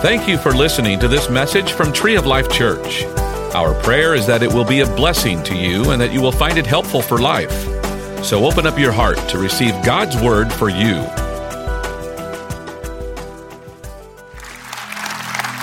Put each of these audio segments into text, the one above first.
Thank you for listening to this message from Tree of Life Church. Our prayer is that it will be a blessing to you and that you will find it helpful for life. So open up your heart to receive God's word for you.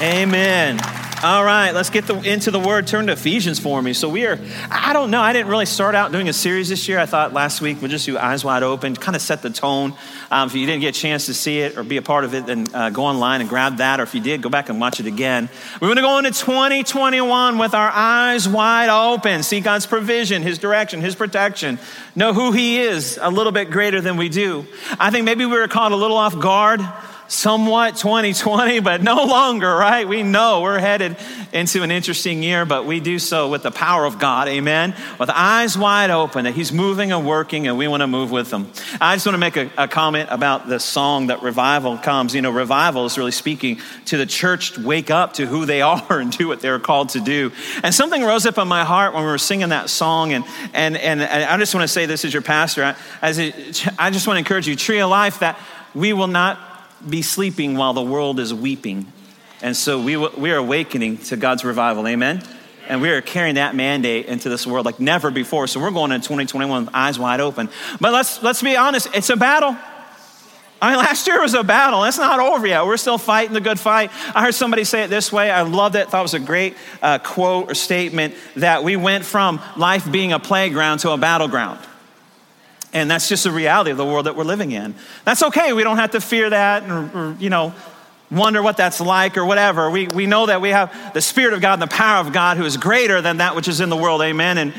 Amen. All right, let's get the, into the word. Turn to Ephesians for me. So, we are, I don't know, I didn't really start out doing a series this year. I thought last week we'd just do Eyes Wide Open, kind of set the tone. Um, if you didn't get a chance to see it or be a part of it, then uh, go online and grab that. Or if you did, go back and watch it again. We're going to go into 2021 with our eyes wide open, see God's provision, His direction, His protection, know who He is a little bit greater than we do. I think maybe we were caught a little off guard somewhat 2020, but no longer, right? We know we're headed into an interesting year, but we do so with the power of God, amen? With eyes wide open that He's moving and working, and we want to move with Him. I just want to make a, a comment about the song that revival comes. You know, revival is really speaking to the church to wake up to who they are and do what they're called to do. And something rose up in my heart when we were singing that song, and, and, and I just want to say this as your pastor. As a, I just want to encourage you, Tree of Life, that we will not be sleeping while the world is weeping. And so we, we are awakening to God's revival. Amen? And we are carrying that mandate into this world like never before. So we're going into 2021 with eyes wide open. But let's, let's be honest, it's a battle. I mean, last year was a battle. It's not over yet. We're still fighting the good fight. I heard somebody say it this way. I loved it. Thought it was a great uh, quote or statement that we went from life being a playground to a battleground. And that's just the reality of the world that we're living in. That's okay. We don't have to fear that or, you know, wonder what that's like or whatever. We, we know that we have the Spirit of God and the power of God who is greater than that which is in the world. Amen. And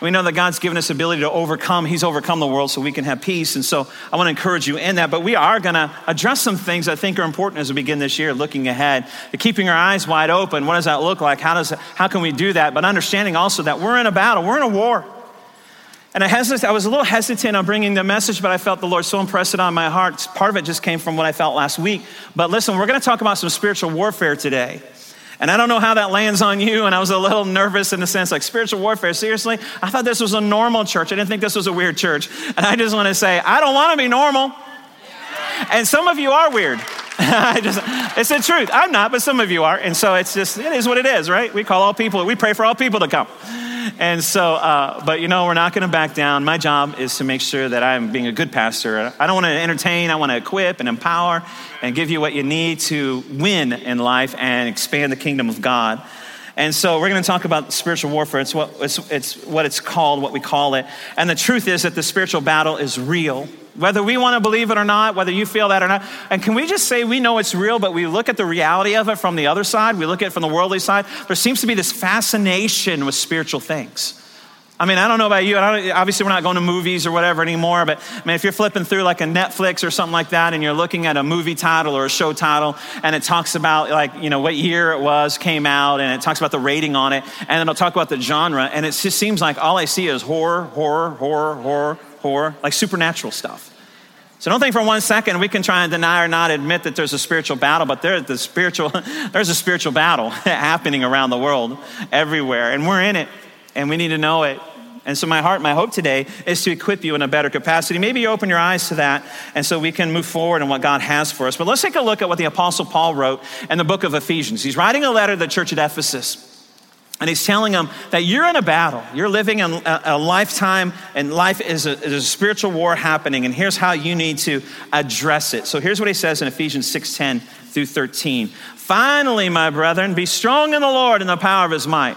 we know that God's given us ability to overcome. He's overcome the world so we can have peace. And so I want to encourage you in that. But we are going to address some things I think are important as we begin this year, looking ahead, keeping our eyes wide open. What does that look like? How, does, how can we do that? But understanding also that we're in a battle, we're in a war. And I, I was a little hesitant on bringing the message, but I felt the Lord so impressed it on my heart. Part of it just came from what I felt last week. But listen, we're going to talk about some spiritual warfare today. And I don't know how that lands on you. And I was a little nervous in the sense like spiritual warfare. Seriously, I thought this was a normal church. I didn't think this was a weird church. And I just want to say, I don't want to be normal. And some of you are weird. I just, it's the truth. I'm not, but some of you are. And so it's just, it is what it is, right? We call all people, we pray for all people to come. And so, uh, but you know, we're not going to back down. My job is to make sure that I'm being a good pastor. I don't want to entertain, I want to equip and empower and give you what you need to win in life and expand the kingdom of God. And so we're going to talk about spiritual warfare. It's what it's, it's what it's called, what we call it. And the truth is that the spiritual battle is real. Whether we want to believe it or not, whether you feel that or not. And can we just say we know it's real, but we look at the reality of it from the other side? We look at it from the worldly side. There seems to be this fascination with spiritual things. I mean, I don't know about you. obviously, we're not going to movies or whatever anymore. But I mean, if you're flipping through like a Netflix or something like that, and you're looking at a movie title or a show title, and it talks about like you know what year it was, came out, and it talks about the rating on it, and it'll talk about the genre, and it just seems like all I see is horror, horror, horror, horror, horror, like supernatural stuff. So don't think for one second we can try and deny or not admit that there's a spiritual battle, but there's the spiritual, there's a spiritual battle happening around the world, everywhere, and we're in it, and we need to know it. And so, my heart, my hope today is to equip you in a better capacity. Maybe you open your eyes to that, and so we can move forward in what God has for us. But let's take a look at what the Apostle Paul wrote in the book of Ephesians. He's writing a letter to the church at Ephesus. And he's telling them that you're in a battle. You're living in a, a lifetime, and life is a, is a, spiritual war happening. And here's how you need to address it. So here's what he says in Ephesians 6:10 through 13. Finally, my brethren, be strong in the Lord and the power of his might.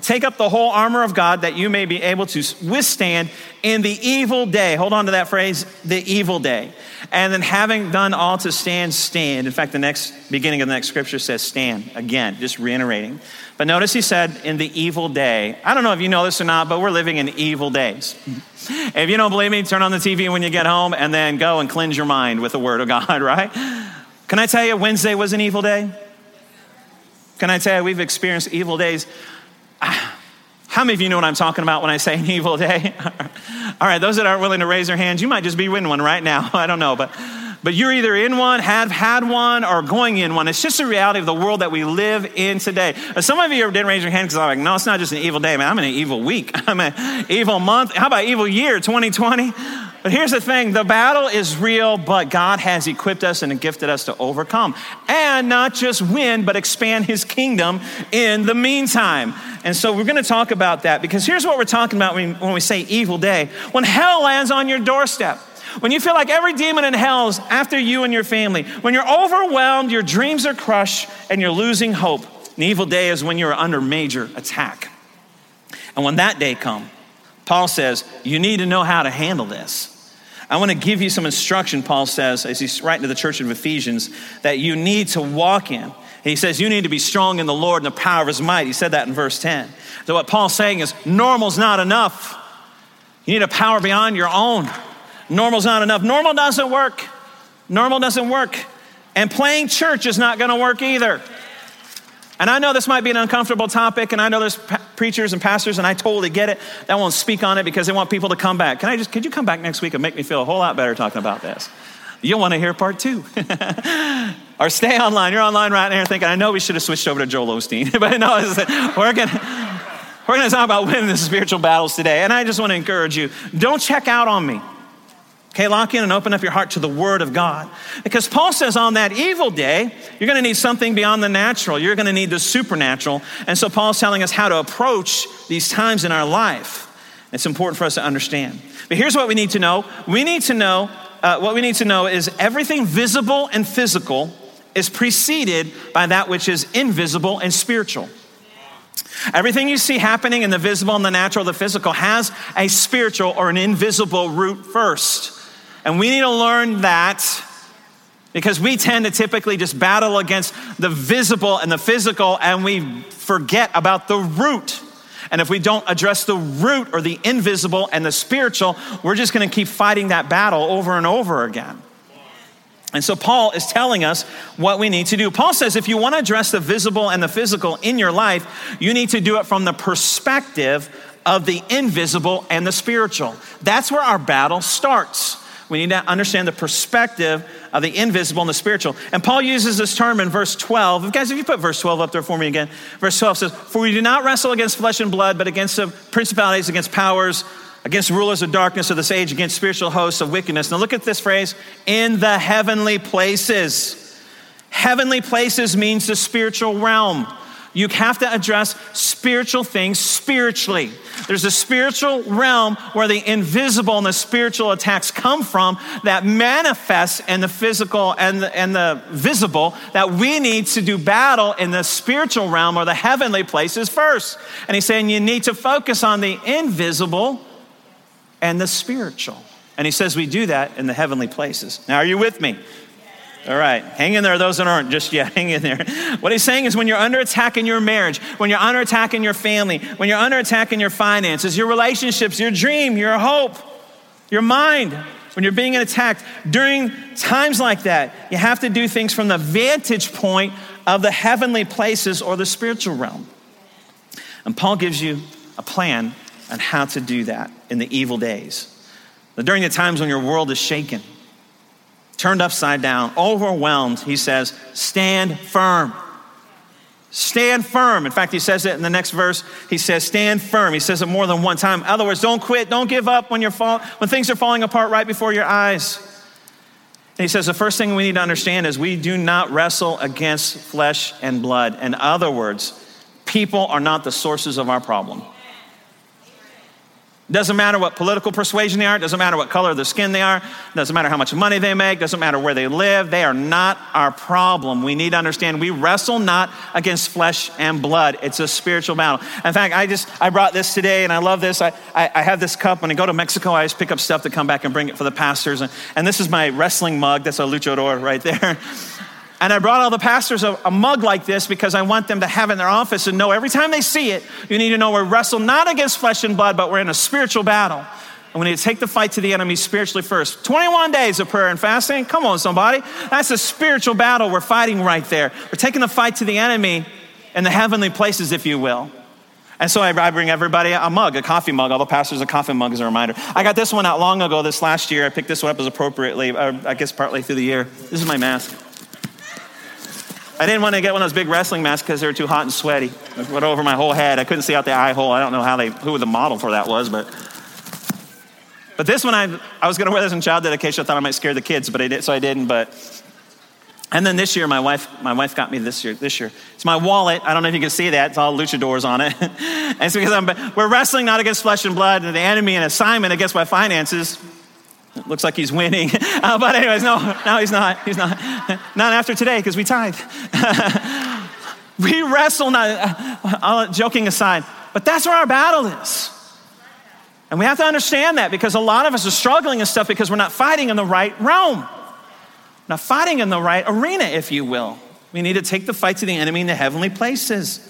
take up the whole armor of God that you may be able to withstand in the evil day. Hold on to that phrase, the evil day. And then having done all to stand, stand. In fact, the next beginning of the next scripture says stand again, just reiterating. But notice he said in the evil day. I don't know if you know this or not, but we're living in evil days. If you don't believe me, turn on the TV when you get home and then go and cleanse your mind with the word of God, right? Can I tell you Wednesday was an evil day? Can I tell you we've experienced evil days? How many of you know what I'm talking about when I say an evil day? All right, those that aren't willing to raise their hands, you might just be winning one right now. I don't know, but but you're either in one, have had one, or going in one. It's just a reality of the world that we live in today. Uh, some of you didn't raise your hand because I'm like, no, it's not just an evil day, man. I'm in an evil week. I'm an evil month. How about evil year, 2020? But here's the thing the battle is real, but God has equipped us and gifted us to overcome. And not just win, but expand his kingdom in the meantime. And so we're going to talk about that because here's what we're talking about when, we say evil day. When hell lands on your doorstep, when you feel like every demon in hell's after you and your family, when you're overwhelmed, your dreams are crushed, and you're losing hope. An evil day is when you're under major attack. And when that day comes, Paul says, you need to know how to handle this. I want to give you some instruction, Paul says, as he's writing to the church of Ephesians, that you need to walk in. He says, You need to be strong in the Lord and the power of his might. He said that in verse 10. So, what Paul's saying is, normal's not enough. You need a power beyond your own. Normal's not enough. Normal doesn't work. Normal doesn't work. And playing church is not going to work either. And I know this might be an uncomfortable topic, and I know there's preachers and pastors, and I totally get it. That won't speak on it because they want people to come back. Can I just, could you come back next week and make me feel a whole lot better talking about this? You'll want to hear part two. or stay online. You're online right now thinking, I know we should have switched over to Joel Osteen. but no, we're going to we're going to talk about winning the spiritual battles today. And I just want to encourage you don't check out on me. Okay, lock in and open up your heart to the Word of God. Because Paul says on that evil day, you're going to need something beyond the natural. You're going to need the supernatural. And so Paul's telling us how to approach these times in our life. It's important for us to understand. But here's what we need to know we need to know, uh, what we need to know is everything visible and physical is preceded by that which is invisible and spiritual. Everything you see happening in the visible and the natural, the physical, has a spiritual or an invisible root first. And we need to learn that because we tend to typically just battle against the visible and the physical and we forget about the root. And if we don't address the root or the invisible and the spiritual, we're just going to keep fighting that battle over and over again. And so Paul is telling us what we need to do. Paul says if you want to address the visible and the physical in your life, you need to do it from the perspective of the invisible and the spiritual. That's where our battle starts. We need to understand the perspective of the invisible and the spiritual. And Paul uses this term in verse 12. Guys, if you put verse 12 up there for me again, verse 12 says, For we do not wrestle against flesh and blood, but against the principalities, against powers, against rulers of darkness of this age, against spiritual hosts of wickedness. Now look at this phrase in the heavenly places. Heavenly places means the spiritual realm. You have to address spiritual things spiritually. There's a spiritual realm where the invisible and the spiritual attacks come from that manifests in the physical and the, and the visible that we need to do battle in the spiritual realm or the heavenly places first. And he's saying you need to focus on the invisible and the spiritual. And he says we do that in the heavenly places. Now, are you with me? All right, hang in there, those that aren't just yet, hang in there. What he's saying is when you're under attack in your marriage, when you're under attack in your family, when you're under attack in your finances, your relationships, your dream, your hope, your mind, when you're being attacked, during times like that, you have to do things from the vantage point of the heavenly places or the spiritual realm. And Paul gives you a plan on how to do that in the evil days. During the times when your world is shaken, turned upside down, overwhelmed, he says, Stand firm. Stand firm. In fact, he says it in the next verse. He says, Stand firm. He says it more than one time. In other words, don't quit. Don't give up when, you're fall- when things are falling apart right before your eyes. And he says, The first thing we need to understand is we do not wrestle against flesh and blood. In other words, people are not the sources of our problem. Doesn't matter what political persuasion they are, doesn't matter what color of the skin they are, doesn't matter how much money they make, doesn't matter where they live, they are not our problem. We need to understand we wrestle not against flesh and blood. It's a spiritual battle. In fact, I just I brought this today and I love this. I, I, I have this cup. When I go to Mexico, I just pick up stuff to come back and bring it for the pastors. And, and this is my wrestling mug. That's a luchador right there. And I brought all the pastors a, a, mug like this because I want them to have in their office and know every time they see it, you need to know we wrestle not against flesh and blood, but we're in a spiritual battle. And we need to take the fight to the enemy spiritually first. 21 days of prayer and fasting. Come on, somebody. That's a spiritual battle we're fighting right there. We're taking the fight to the enemy in the heavenly places, if you will. And so I, I bring everybody a mug, a coffee mug. All the pastors a coffee mug as a reminder. I got this one out long ago, this last year. I picked this one up as appropriately, uh, I guess partly through the year. This is my mask. I didn't want to get one of those big wrestling masks because they were too hot and sweaty. It went over my whole head. I couldn't see out the eye hole. I don't know how they, who the model for that was, but. But this one, I, I was going to wear this in child dedication. I thought I might scare the kids, but I did, so I didn't. But and then this year, my wife, my wife got me this year. This year, it's my wallet. I don't know if you can see that. It's all luchadors on it. and it's because I'm, we're wrestling not against flesh and blood, and the enemy, and assignment against my finances. It looks like he's winning. Uh, but, anyways, no, no, he's not. He's not. Not after today, because we tithe. we wrestle, not, uh, joking aside, but that's where our battle is. And we have to understand that because a lot of us are struggling and stuff because we're not fighting in the right realm. Not fighting in the right arena, if you will. We need to take the fight to the enemy in the heavenly places.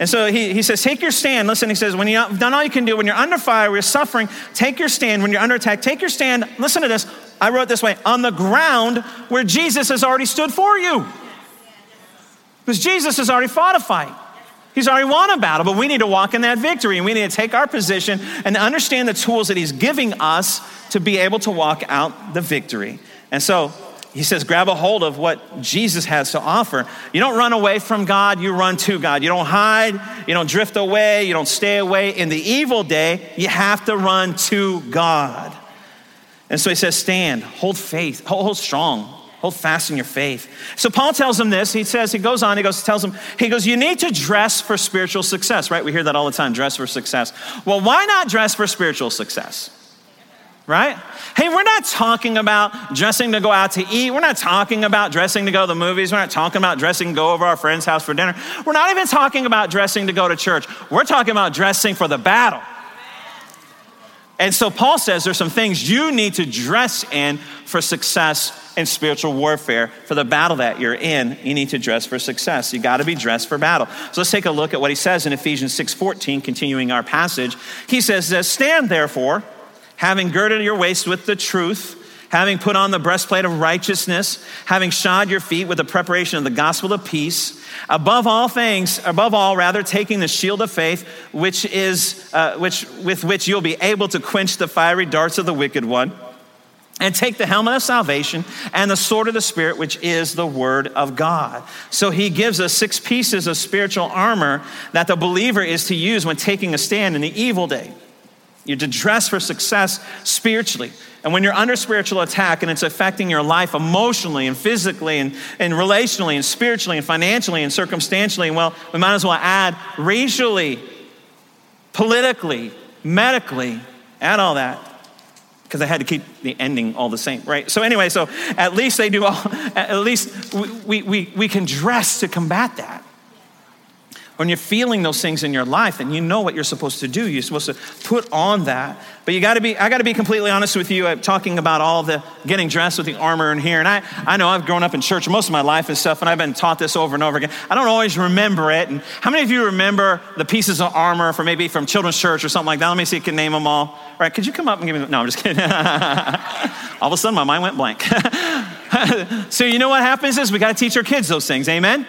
And so he, he says, Take your stand. Listen, he says, When you've done all you can do, when you're under fire, you're suffering, take your stand. When you're under attack, take your stand. Listen to this. I wrote this way on the ground where Jesus has already stood for you. Because Jesus has already fought a fight. He's already won a battle, but we need to walk in that victory and we need to take our position and understand the tools that He's giving us to be able to walk out the victory. And so he says, grab a hold of what Jesus has to offer. You don't run away from God, you run to God. You don't hide, you don't drift away, you don't stay away. In the evil day, you have to run to God. And so he says, stand, hold faith, hold, strong, hold fast in your faith. So Paul tells him this. He says, he goes on, he goes, tells him, he goes, you need to dress for spiritual success, right? We hear that all the time, dress for success. Well, why not dress for spiritual success? Right? Hey, we're not talking about dressing to go out to eat. We're not talking about dressing to go to the movies. We're not talking about dressing to go over our friend's house for dinner. We're not even talking about dressing to go to church. We're talking about dressing for the battle. And so Paul says there's some things you need to dress in for success in spiritual warfare. For the battle that you're in, you need to dress for success. You got to be dressed for battle. So let's take a look at what he says in Ephesians 6:14, continuing our passage. He says, "Stand therefore, having girded your waist with the truth, having put on the breastplate of righteousness, having shod your feet with the preparation of the gospel of peace, above all things, above all, rather, taking the shield of faith, which is, uh, which, with which you'll be able to quench the fiery darts of the wicked one. And take the helmet of salvation and the sword of the Spirit, which is the Word of God. So he gives us six pieces of spiritual armor that the believer is to use when taking a stand in the evil day. You're to dress for success spiritually. And when you're under spiritual attack and it's affecting your life emotionally and physically and, and relationally and spiritually and financially and circumstantially, well, we might as well add racially, politically, medically, add all that. Because I had to keep the ending all the same, right? So, anyway, so at least they do all, at least we, we, we can dress to combat that when you're feeling those things in your life and you know what you're supposed to do, you're supposed to put on that. But you gotta be, I gotta be completely honest with you, I'm talking about all the getting dressed with the armor in here. And I, I know I've grown up in church most of my life and stuff, and I've been taught this over and over again. I don't always remember it. And how many of you remember the pieces of armor from maybe from children's church or something like that? Let me see if you can name them all. All right, could you come up and give me, no, I'm just kidding. all of a sudden my mind went blank. so you know what happens is we gotta teach our kids those things, amen?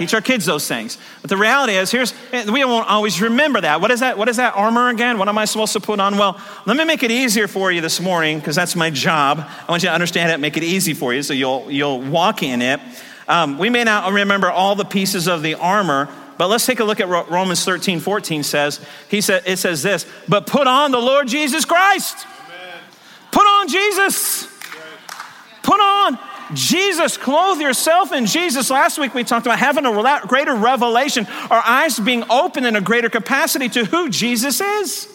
Teach our kids those things. But the reality is, here's we won't always remember that. What is that? What is that armor again? What am I supposed to put on? Well, let me make it easier for you this morning because that's my job. I want you to understand it, make it easy for you, so you'll you'll walk in it. Um, we may not remember all the pieces of the armor, but let's take a look at what Romans 13, 14 says. He said it says this, but put on the Lord Jesus Christ. Amen. Put on Jesus. Put on Jesus, clothe yourself in Jesus. Last week we talked about having a greater revelation, our eyes being open in a greater capacity to who Jesus is.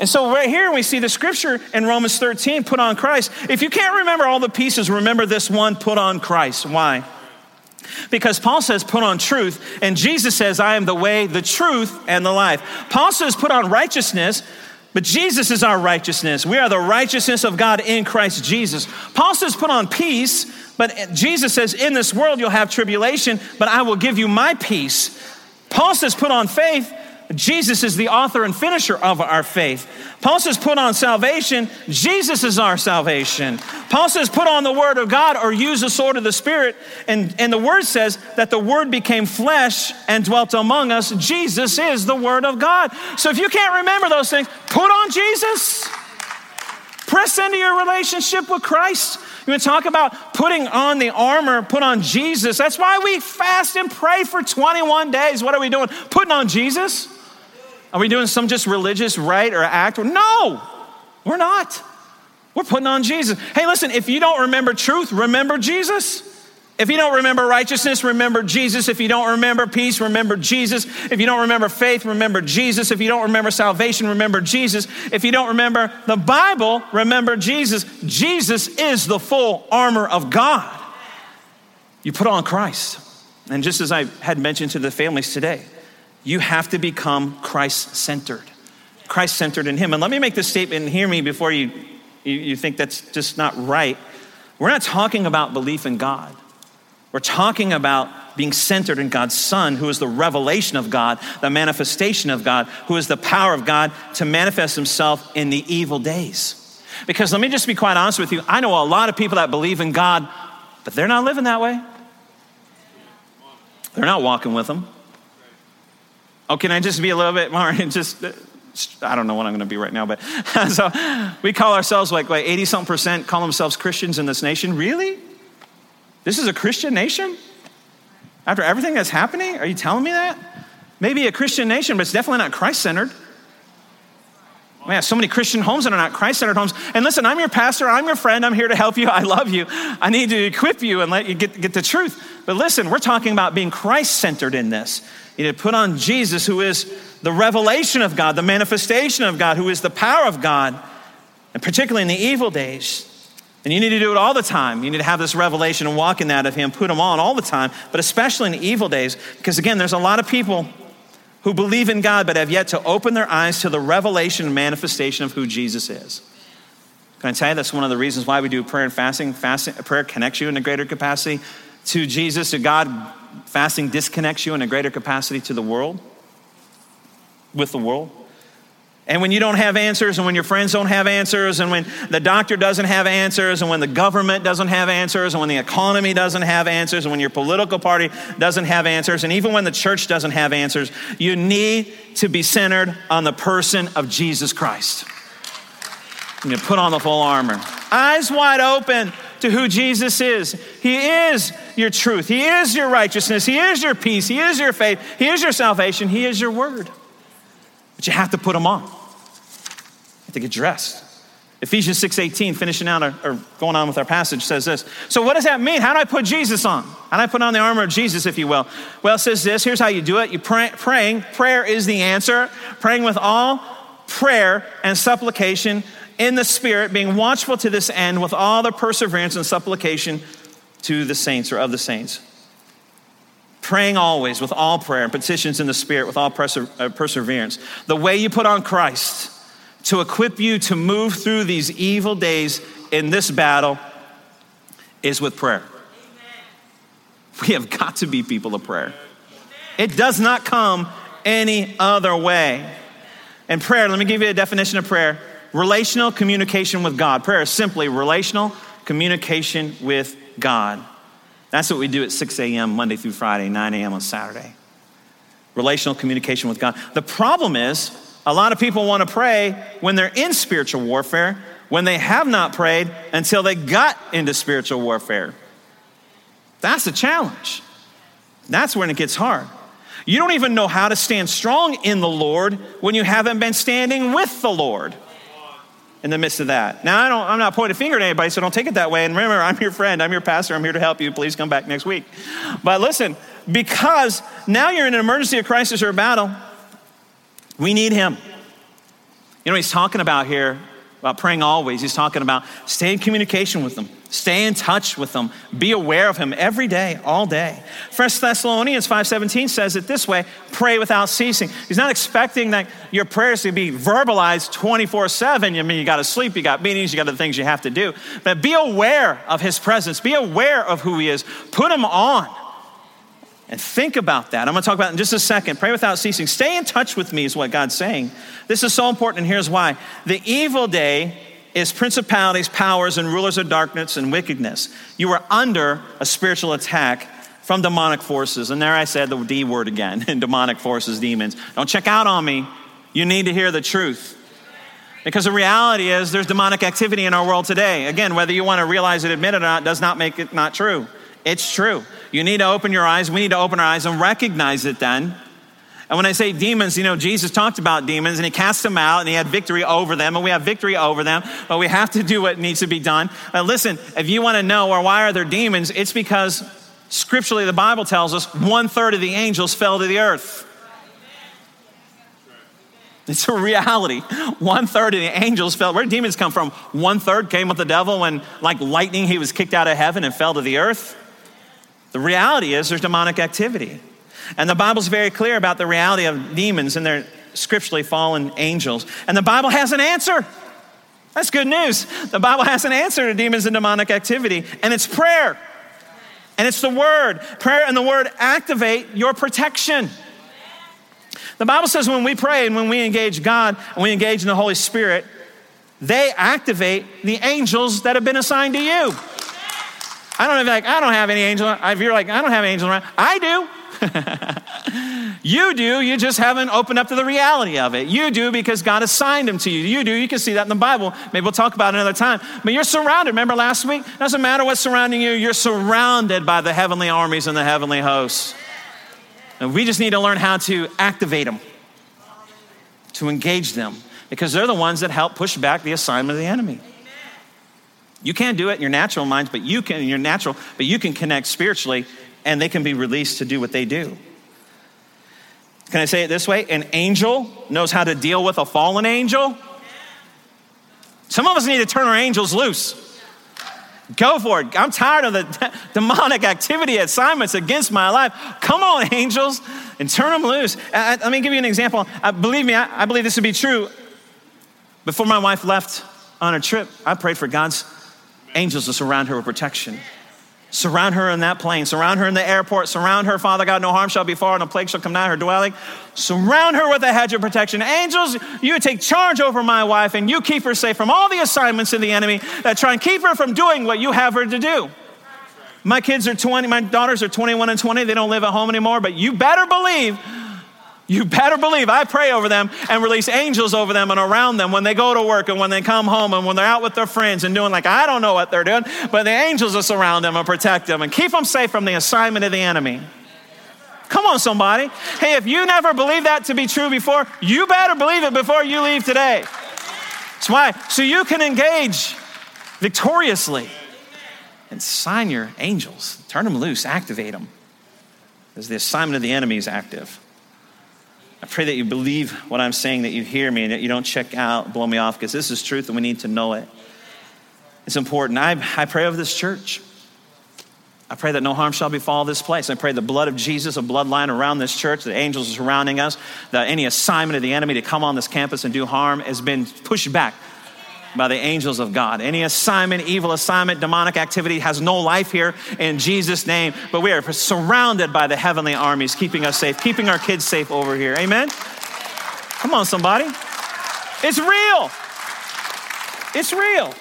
And so, right here, we see the scripture in Romans 13 put on Christ. If you can't remember all the pieces, remember this one put on Christ. Why? Because Paul says, put on truth, and Jesus says, I am the way, the truth, and the life. Paul says, put on righteousness, but Jesus is our righteousness. We are the righteousness of God in Christ Jesus. Paul says, put on peace, but Jesus says, in this world you'll have tribulation, but I will give you my peace. Paul says, put on faith, Jesus is the author and finisher of our faith. Paul says, put on salvation. Jesus is our salvation. Paul says, put on the word of God or use the sword of the Spirit. And, and the word says that the word became flesh and dwelt among us. Jesus is the word of God. So if you can't remember those things, put on Jesus. Press into your relationship with Christ. You to talk about putting on the armor, put on Jesus. That's why we fast and pray for 21 days. What are we doing? Putting on Jesus? Are we doing some just religious rite or act? No, we're not. We're putting on Jesus. Hey, listen, if you don't remember truth, remember Jesus. If you don't remember righteousness, remember Jesus. If you don't remember peace, remember Jesus. If you don't remember faith, remember Jesus. If you don't remember salvation, remember Jesus. If you don't remember the Bible, remember Jesus. Jesus is the full armor of God. You put on Christ. And just as I had mentioned to the families today, you have to become Christ centered. Christ centered in Him. And let me make this statement and hear me before you, you, you think that's just not right. We're not talking about belief in God. We're talking about being centered in God's Son, who is the revelation of God, the manifestation of God, who is the power of God to manifest Himself in the evil days. Because let me just be quite honest with you I know a lot of people that believe in God, but they're not living that way. They're not walking with Him. Oh, can I just be a little bit more and just I don't know what I'm going to be right now, but so we call ourselves like like 80 something percent call themselves Christians in this nation. Really? This is a Christian nation? After everything that's happening? Are you telling me that? Maybe a Christian nation, but it's definitely not Christ centered. Have so many Christian homes that are not Christ centered homes. And listen, I'm your pastor, I'm your friend, I'm here to help you, I love you. I need to equip you and let you get, get the truth. But listen, we're talking about being Christ centered in this. You need to put on Jesus, who is the revelation of God, the manifestation of God, who is the power of God, and particularly in the evil days. And you need to do it all the time. You need to have this revelation and walk in that of Him, put Him on all the time, but especially in evil days, because again, there's a lot of people who believe in God but have yet to open their eyes to the revelation and manifestation of who Jesus is. Can I tell you that's one of the reasons why we do prayer and fasting? Fasting, prayer connects you in a greater capacity to Jesus, to God fasting disconnects you in a greater capacity to the world, with the world. And when you don't have answers, and when your friends don't have answers, and when the doctor doesn't have answers, and when the government doesn't have answers, and when the economy doesn't have answers, and when your political party doesn't have answers, and even when the church doesn't have answers, you need to be centered on the person of Jesus Christ. You put on the full armor, eyes wide open to who Jesus is. He is your truth. He is your righteousness. He is your peace. He is your faith. He is your salvation. He is your word. But you have to put them on. You have to get dressed. Ephesians 6:18, finishing out or going on with our passage, says this. So what does that mean? How do I put Jesus on? How do I put on the armor of Jesus, if you will? Well, it says this. Here's how you do it. You pray, praying. Prayer is the answer. Praying with all prayer and supplication in the Spirit, being watchful to this end with all the perseverance and supplication to the saints or of the saints. Praying always with all prayer and petitions in the Spirit with all perse- uh, perseverance. The way you put on Christ to equip you to move through these evil days in this battle is with prayer. We have got to be people of prayer. It does not come any other way. And prayer, let me give you a definition of prayer relational communication with God. Prayer is simply relational communication with God. That's what we do at 6 a.m. Monday through Friday, 9 a.m. on Saturday. Relational communication with God. The problem is, a lot of people want to pray when they're in spiritual warfare, when they have not prayed until they got into spiritual warfare. That's a challenge. That's when it gets hard. You don't even know how to stand strong in the Lord when you haven't been standing with the Lord in the midst of that. Now, I don't, I'm not pointing a finger at anybody, so don't take it that way. And remember, I'm your friend, I'm your pastor, I'm here to help you. Please come back next week. But listen, because now you're in an emergency, a crisis, or a battle, we need Him. You know, what He's talking about here about praying always. He's talking about stay in communication with them, stay in touch with them, be aware of him every day, all day. First Thessalonians 5:17 says it this way: pray without ceasing. He's not expecting that your prayers to be verbalized 24-7. I mean, you got to sleep, you got meetings, you got the things you have to do. But be aware of his presence, be aware of who he is, put him on. And think about that. I'm going to talk about it in just a second. Pray without ceasing. Stay in touch with me, is what God's saying. This is so important, and here's why. The evil day is principalities, powers, and rulers of darkness and wickedness. You are under a spiritual attack from demonic forces. And there I said the D word again demonic forces, demons. Don't check out on me. You need to hear the truth. Because the reality is there's demonic activity in our world today. Again, whether you want to realize it, admit it or not, does not make it not true. It's true. You need to open your eyes. We need to open our eyes and recognize it then. And when I say demons, you know, Jesus talked about demons and he cast them out and he had victory over them, and we have victory over them, but we have to do what needs to be done. Uh, listen, if you want to know, or why are there demons, it's because scripturally the Bible tells us one third of the angels fell to the earth. It's a reality. One third of the angels fell. Where did demons come from? One third came with the devil when, like lightning, he was kicked out of heaven and fell to the earth. The reality is there's demonic activity. And the Bible's very clear about the reality of demons and their scripturally fallen angels. And the Bible has an answer. That's good news. The Bible has an answer to demons and demonic activity, and it's prayer. And it's the word. Prayer and the word activate your protection. The Bible says when we pray and when we engage God and we engage in the Holy Spirit, they activate the angels that have been assigned to you. I don't know if like, I don't have any angel. If you're like, I don't have angels around, I do. you do, you just haven't opened up to the reality of it. You do because God assigned them to you. You do, you can see that in the Bible. Maybe we'll talk about it another time. But you're surrounded. Remember last week? Doesn't matter what's surrounding you, you're surrounded by the heavenly armies and the heavenly hosts. And we just need to learn how to activate them, to engage them, because they're the ones that help push back the assignment of the enemy. You can't do it in your natural minds, but you can in your natural, but you can connect spiritually and they can be released to do what they do. Can I say it this way? An angel knows how to deal with a fallen angel. Some of us need to turn our angels loose. Go for it. I'm tired of the demonic activity assignments against my life. Come on, angels, and turn them loose. I, let me give you an example. I, believe me, I, I believe this to be true. Before my wife left on a trip, I prayed for God's angels to surround her with protection. Surround her in that plane. Surround her in the airport. Surround her, Father God. No harm shall befall, no plague shall come nigh her dwelling. Surround her with a hedge of protection. Angels, you take charge over my wife and you keep her safe from all the assignments of the enemy that try and keep her from doing what you have her to do. My kids are 20, my daughters are 21 and 20. They don't live at home anymore, but you better believe you better believe I pray over them and release angels over them and around them when they go to work and when they come home and when they're out with their friends and doing like I don't know what they're doing, but the angels will surround them and protect them and keep them safe from the assignment of the enemy. Come on, somebody. Hey, if you never believed that to be true before, you better believe it before you leave today. That's why. So you can engage victoriously and sign your angels, turn them loose, activate them as the assignment of the enemy is active. I pray that you believe what I'm saying, that you hear me, and that you don't check out, blow me off, because this is truth and we need to know it. It's important. I, I pray over this church. I pray that no harm shall befall this place. I pray the blood of Jesus, a bloodline around this church, the angels surrounding us, that any assignment of the enemy to come on this campus and do harm has been pushed back by the angels of God. Any assignment, evil assignment, demonic activity has no life here in Jesus' name. But we are surrounded by the heavenly armies, keeping us safe, keeping our kids safe over here. Amen? Come on, somebody. It's real. It's real.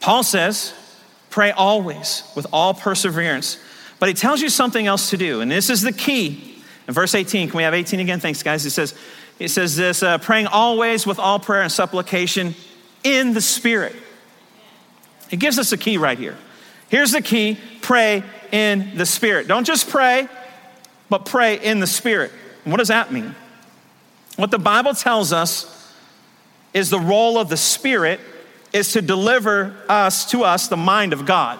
Paul says, pray always with all perseverance. But he tells you something else to do. And this is the key. In verse 18, can we have 18 again? Thanks, guys. He says, it says this uh, praying always with all prayer and supplication in the Spirit. It gives us a key right here. Here's the key pray in the Spirit. Don't just pray, but pray in the Spirit. what does that mean? What the Bible tells us is the role of the Spirit is to deliver us to us the mind of God.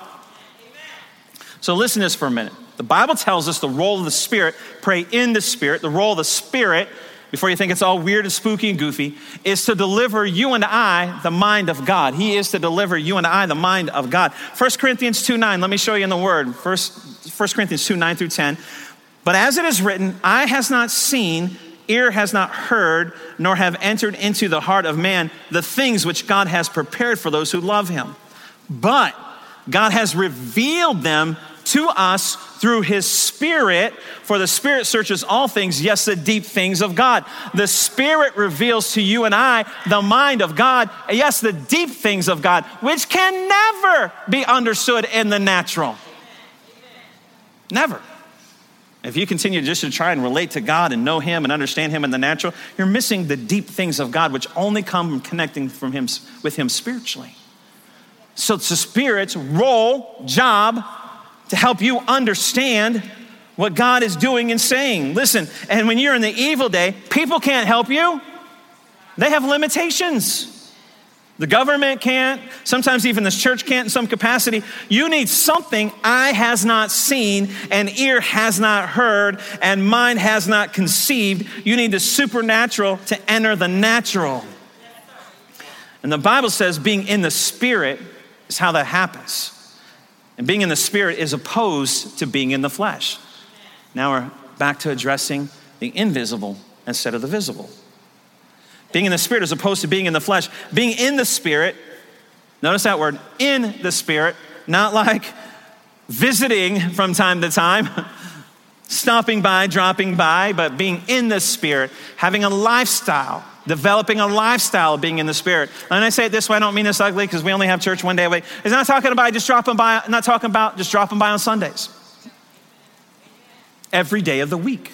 So listen to this for a minute. The Bible tells us the role of the Spirit, pray in the Spirit. The role of the Spirit before you think it's all weird and spooky and goofy, is to deliver you and I the mind of God. He is to deliver you and I the mind of God. 1 Corinthians 2 9, let me show you in the word. First, 1 Corinthians 2 9 through 10. But as it is written, eye has not seen, ear has not heard, nor have entered into the heart of man the things which God has prepared for those who love him. But God has revealed them to us through his spirit, for the spirit searches all things, yes, the deep things of God. The spirit reveals to you and I the mind of God, yes, the deep things of God, which can never be understood in the natural. Never. If you continue just to try and relate to God and know Him and understand Him in the natural, you're missing the deep things of God, which only come from connecting from Him with Him spiritually. So it's the Spirit's role, job, to help you understand what God is doing and saying. Listen, and when you're in the evil day, people can't help you. They have limitations. The government can't, sometimes even this church can't in some capacity. You need something eye has not seen, and ear has not heard, and mind has not conceived. You need the supernatural to enter the natural. And the Bible says being in the spirit is how that happens. And being in the spirit is opposed to being in the flesh. Now we're back to addressing the invisible instead of the visible. Being in the Spirit as opposed to being in the flesh. Being in the Spirit, notice that word, in the Spirit, not like visiting from time to time, stopping by, dropping by, but being in the Spirit, having a lifestyle, developing a lifestyle of being in the Spirit. And I say it this way, I don't mean this ugly because we only have church one day a week. It's not talking about just dropping by, not talking about just dropping by on Sundays. Every day of the week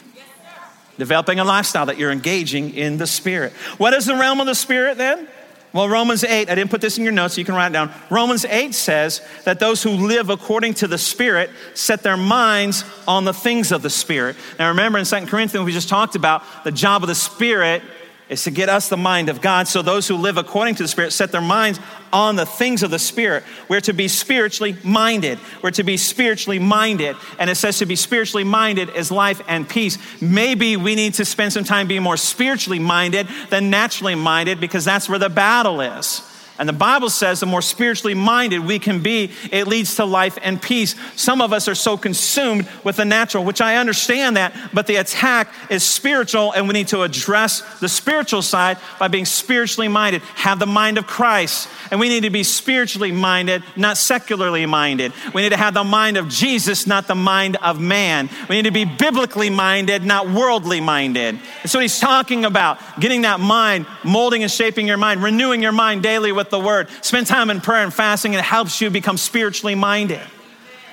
developing a lifestyle that you're engaging in the Spirit. What is the realm of the Spirit then? Well, Romans 8, I didn't put this in your notes, so you can write it down. Romans 8 says that those who live according to the Spirit set their minds on the things of the Spirit. Now, remember in 2 Corinthians, we just talked about the job of the Spirit is to get us the mind of God. So those who live according to the Spirit set their minds on the things of the Spirit. We're to be spiritually minded. We're to be spiritually minded. And it says to be spiritually minded is life and peace. Maybe we need to spend some time being more spiritually minded than naturally minded because that's where the battle is. And the Bible says the more spiritually minded we can be, it leads to life and peace. Some of us are so consumed with the natural, which I understand that, but the attack is spiritual, and we need to address the spiritual side by being spiritually minded. Have the mind of Christ. And we need to be spiritually minded, not secularly minded. We need to have the mind of Jesus, not the mind of man. We need to be biblically minded, not worldly minded. That's what he's talking about getting that mind, molding and shaping your mind, renewing your mind daily with with the word. Spend time in prayer and fasting, and it helps you become spiritually minded.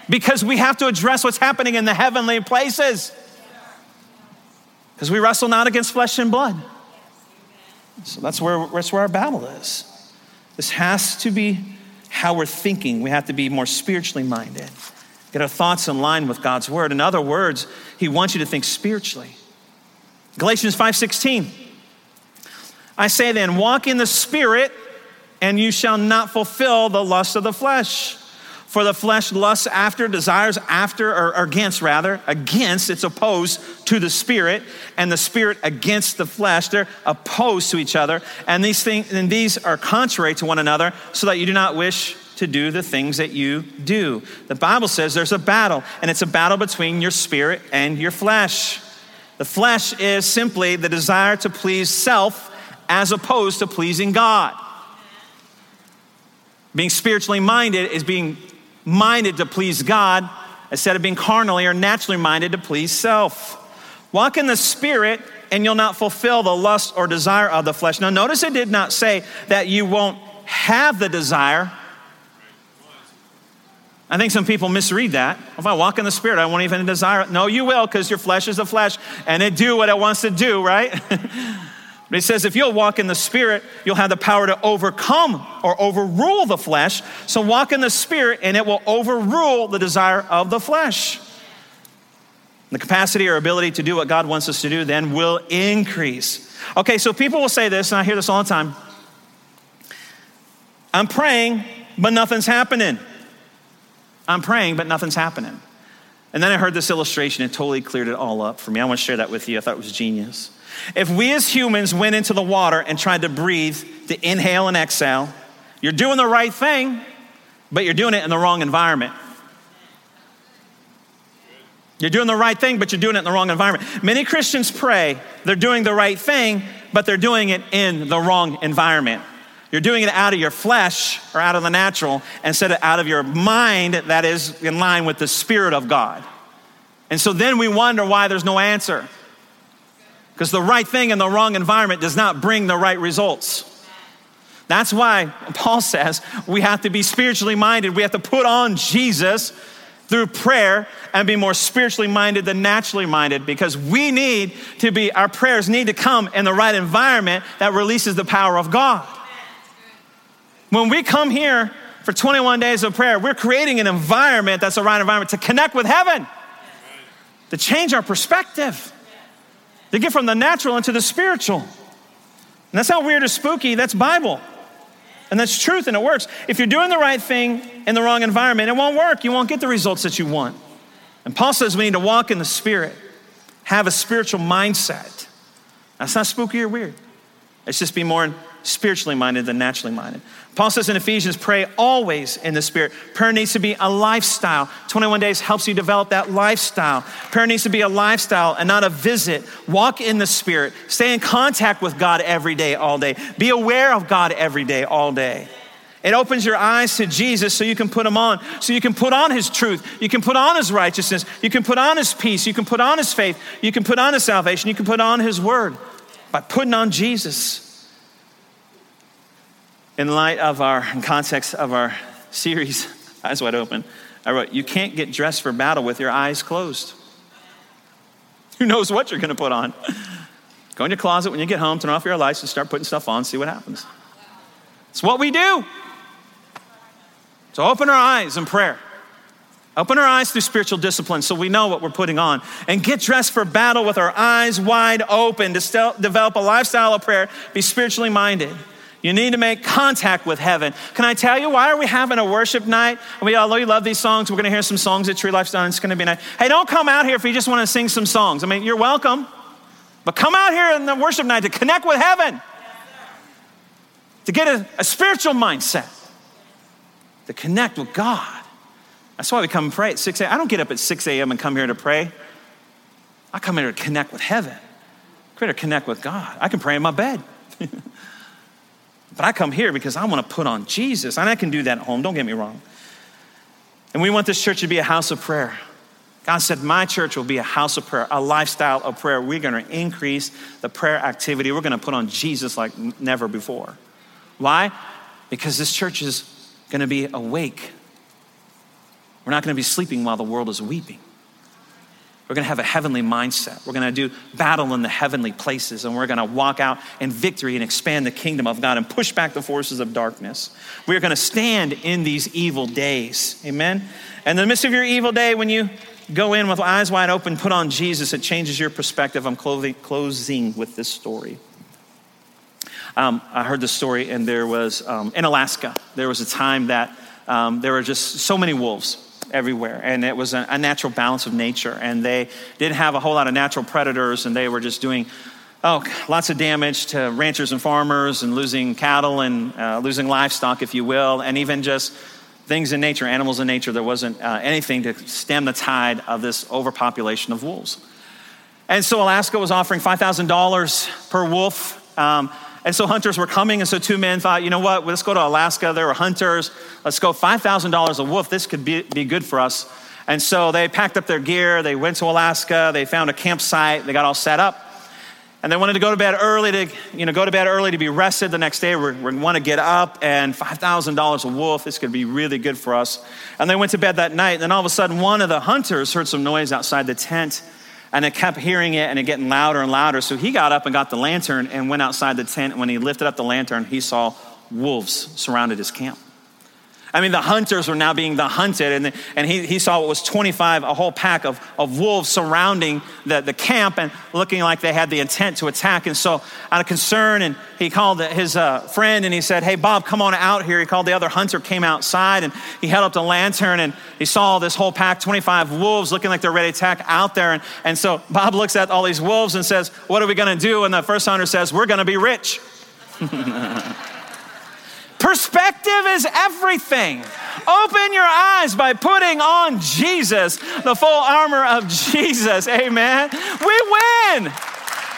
Because we have to address what's happening in the heavenly places. Because we wrestle not against flesh and blood. So that's where, that's where our battle is. This has to be how we're thinking. We have to be more spiritually minded. Get our thoughts in line with God's word. In other words, He wants you to think spiritually. Galatians 5:16. I say then, walk in the spirit and you shall not fulfill the lust of the flesh. For the flesh lusts after, desires after, or, or, against rather, against, it's opposed to the spirit, and the spirit against the flesh. They're opposed to each other. And these things, and these are contrary to one another, so that you do not wish to do the things that you do. The Bible says there's a battle, and it's a battle between your spirit and your flesh. The flesh is simply the desire to please self as opposed to pleasing God. Being spiritually minded is being minded to please God instead of being carnally or naturally minded to please self. Walk in the Spirit, and you'll not fulfill the lust or desire of the flesh. Now, notice it did not say that you won't have the desire. I think some people misread that. If I walk in the Spirit, I won't even desire it. No, you will, because your flesh is the flesh, and it do what it wants to do, right? But he says, if you'll walk in the Spirit, you'll have the power to overcome or overrule the flesh. So walk in the Spirit, and it will overrule the desire of the flesh. The capacity or ability to do what God wants us to do then will increase. Okay, so people will say this, and I hear this all the time I'm praying, but nothing's happening. I'm praying, but nothing's happening. And then I heard this illustration, it totally cleared it all up for me. I want to share that with you. I thought it was genius. If we as humans went into the water and tried to breathe, to inhale and exhale, you're doing the right thing, but you're doing it in the wrong environment. You're doing the right thing, but you're doing it in the wrong environment. Many Christians pray they're doing the right thing, but they're doing it in the wrong environment. You're doing it out of your flesh or out of the natural instead of out of your mind that is in line with the Spirit of God. And so then we wonder why there's no answer. Because the right thing in the wrong environment does not bring the right results. That's why Paul says we have to be spiritually minded. We have to put on Jesus through prayer and be more spiritually minded than naturally minded because we need to be, our prayers need to come in the right environment that releases the power of God. When we come here for 21 days of prayer, we're creating an environment that's the right environment to connect with heaven, to change our perspective, to get from the natural into the spiritual. And that's not weird or spooky, that's Bible. And that's truth and it works. If you're doing the right thing in the wrong environment, it won't work. You won't get the results that you want. And Paul says we need to walk in the Spirit, have a spiritual mindset. That's not spooky or weird. It's just be more spiritually minded than naturally minded. Paul says in Ephesians, pray always in the Spirit. Prayer needs to be a lifestyle. 21 days helps you develop that lifestyle. Prayer needs to be a lifestyle and not a visit. Walk in the Spirit. Stay in contact with God every day, all day. Be aware of God every day, all day. It opens your eyes to Jesus so you can put him on. So you can put on his truth. You can put on his righteousness. You can put on his peace. You can put on his faith. You can put on his salvation. You can put on his word by putting on Jesus in light of our context of our series, Eyes Wide Open, I wrote, You can't get dressed for battle with your eyes closed. Who knows what you're going to put on? Go in your closet when you get home, turn off your lights, and start putting stuff on, see what happens. It's what we do. So open our eyes in prayer. Open our eyes through spiritual discipline so we know what we're putting on. And get dressed for battle with our eyes wide open to develop a lifestyle of prayer, be spiritually minded. You need to make contact with heaven. Can I tell you why are we having a worship night? We all you love these songs. We're going to hear some songs at Tree Lifestyle. It's going to be nice. Hey, don't come out here if you just want to sing some songs. I mean, you're welcome, but come out here in the worship night to connect with heaven, to get a, a spiritual mindset, to connect with God. That's why we come and pray at 6 a.m. I don't get up at 6 a.m. and come here to pray. I come here to connect with heaven. I come connect with God. I can pray in my bed. But I come here because I want to put on Jesus. And I can do that at home, don't get me wrong. And we want this church to be a house of prayer. God said, My church will be a house of prayer, a lifestyle of prayer. We're going to increase the prayer activity. We're going to put on Jesus like never before. Why? Because this church is going to be awake. We're not going to be sleeping while the world is weeping. We're going to have a heavenly mindset. We're going to do battle in the heavenly places, and we're going to walk out in victory and expand the kingdom of God and push back the forces of darkness. We're going to stand in these evil days. Amen? And in the midst of your evil day, when you go in with eyes wide open, put on Jesus, it changes your perspective. I'm closing with this story. Um, I heard this story, and there was um, in Alaska, there was a time that um, there were just so many wolves everywhere. And it was a, natural balance of nature. And they didn't have a whole lot of natural predators, and they were just doing oh, lots of damage to ranchers and farmers and losing cattle and uh, losing livestock, if you will, and even just things in nature, animals in nature. There wasn't uh, anything to stem the tide of this overpopulation of wolves. And so Alaska was offering $5,000 per wolf. Um, and so hunters were coming, and so two men thought, you know what, let's go to Alaska. There were hunters. Let's go $5,000 a wolf. This could be, be good for us. And so they packed up their gear. They went to Alaska. They found a campsite. They got all set up. And they wanted to go to bed early to, you know, go to bed early to be rested the next day. We, we want to get up and $5,000 a wolf. This could be really good for us. And they went to bed that night. And then all of a sudden, one of the hunters heard some noise outside the tent and it kept hearing it and it getting louder and louder. So he got up and got the lantern and went outside the tent. And when he lifted up the lantern, he saw wolves surrounded his camp. I mean, the hunters were now being the hunted, and, and he, he saw what was 25, a whole pack of, of wolves surrounding the, the camp and looking like they had the intent to attack. And so, out of concern, and he called his uh, friend and he said, Hey, Bob, come on out here. He called the other hunter, came outside, and he held up the lantern and he saw this whole pack, 25 wolves looking like they're ready to attack out there. And, and so, Bob looks at all these wolves and says, What are we going to do? And the first hunter says, We're going to be rich. Perspective is everything. Open your eyes by putting on Jesus, the full armor of Jesus. Amen. We win.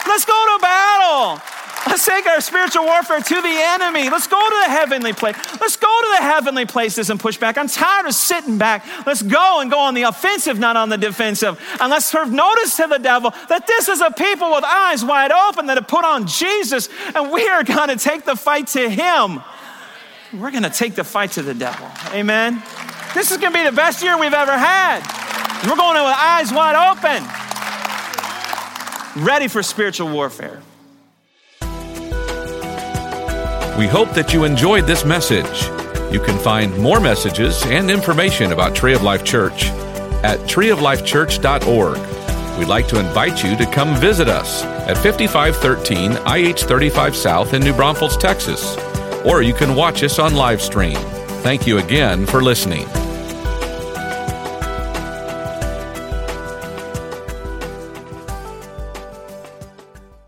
Let's go to battle. Let's take our spiritual warfare to the enemy. Let's go to the heavenly place. Let's go to the heavenly places and push back. I'm tired of sitting back. Let's go and go on the offensive, not on the defensive. And let's serve notice to the devil that this is a people with eyes wide open that have put on Jesus, and we are going to take the fight to him. We're going to take the fight to the devil. Amen. This is going to be the best year we've ever had. We're going in with eyes wide open, ready for spiritual warfare. We hope that you enjoyed this message. You can find more messages and information about Tree of Life Church at treeoflifechurch.org. We'd like to invite you to come visit us at 5513 IH 35 South in New Braunfels, Texas. Or you can watch us on live stream. Thank you again for listening.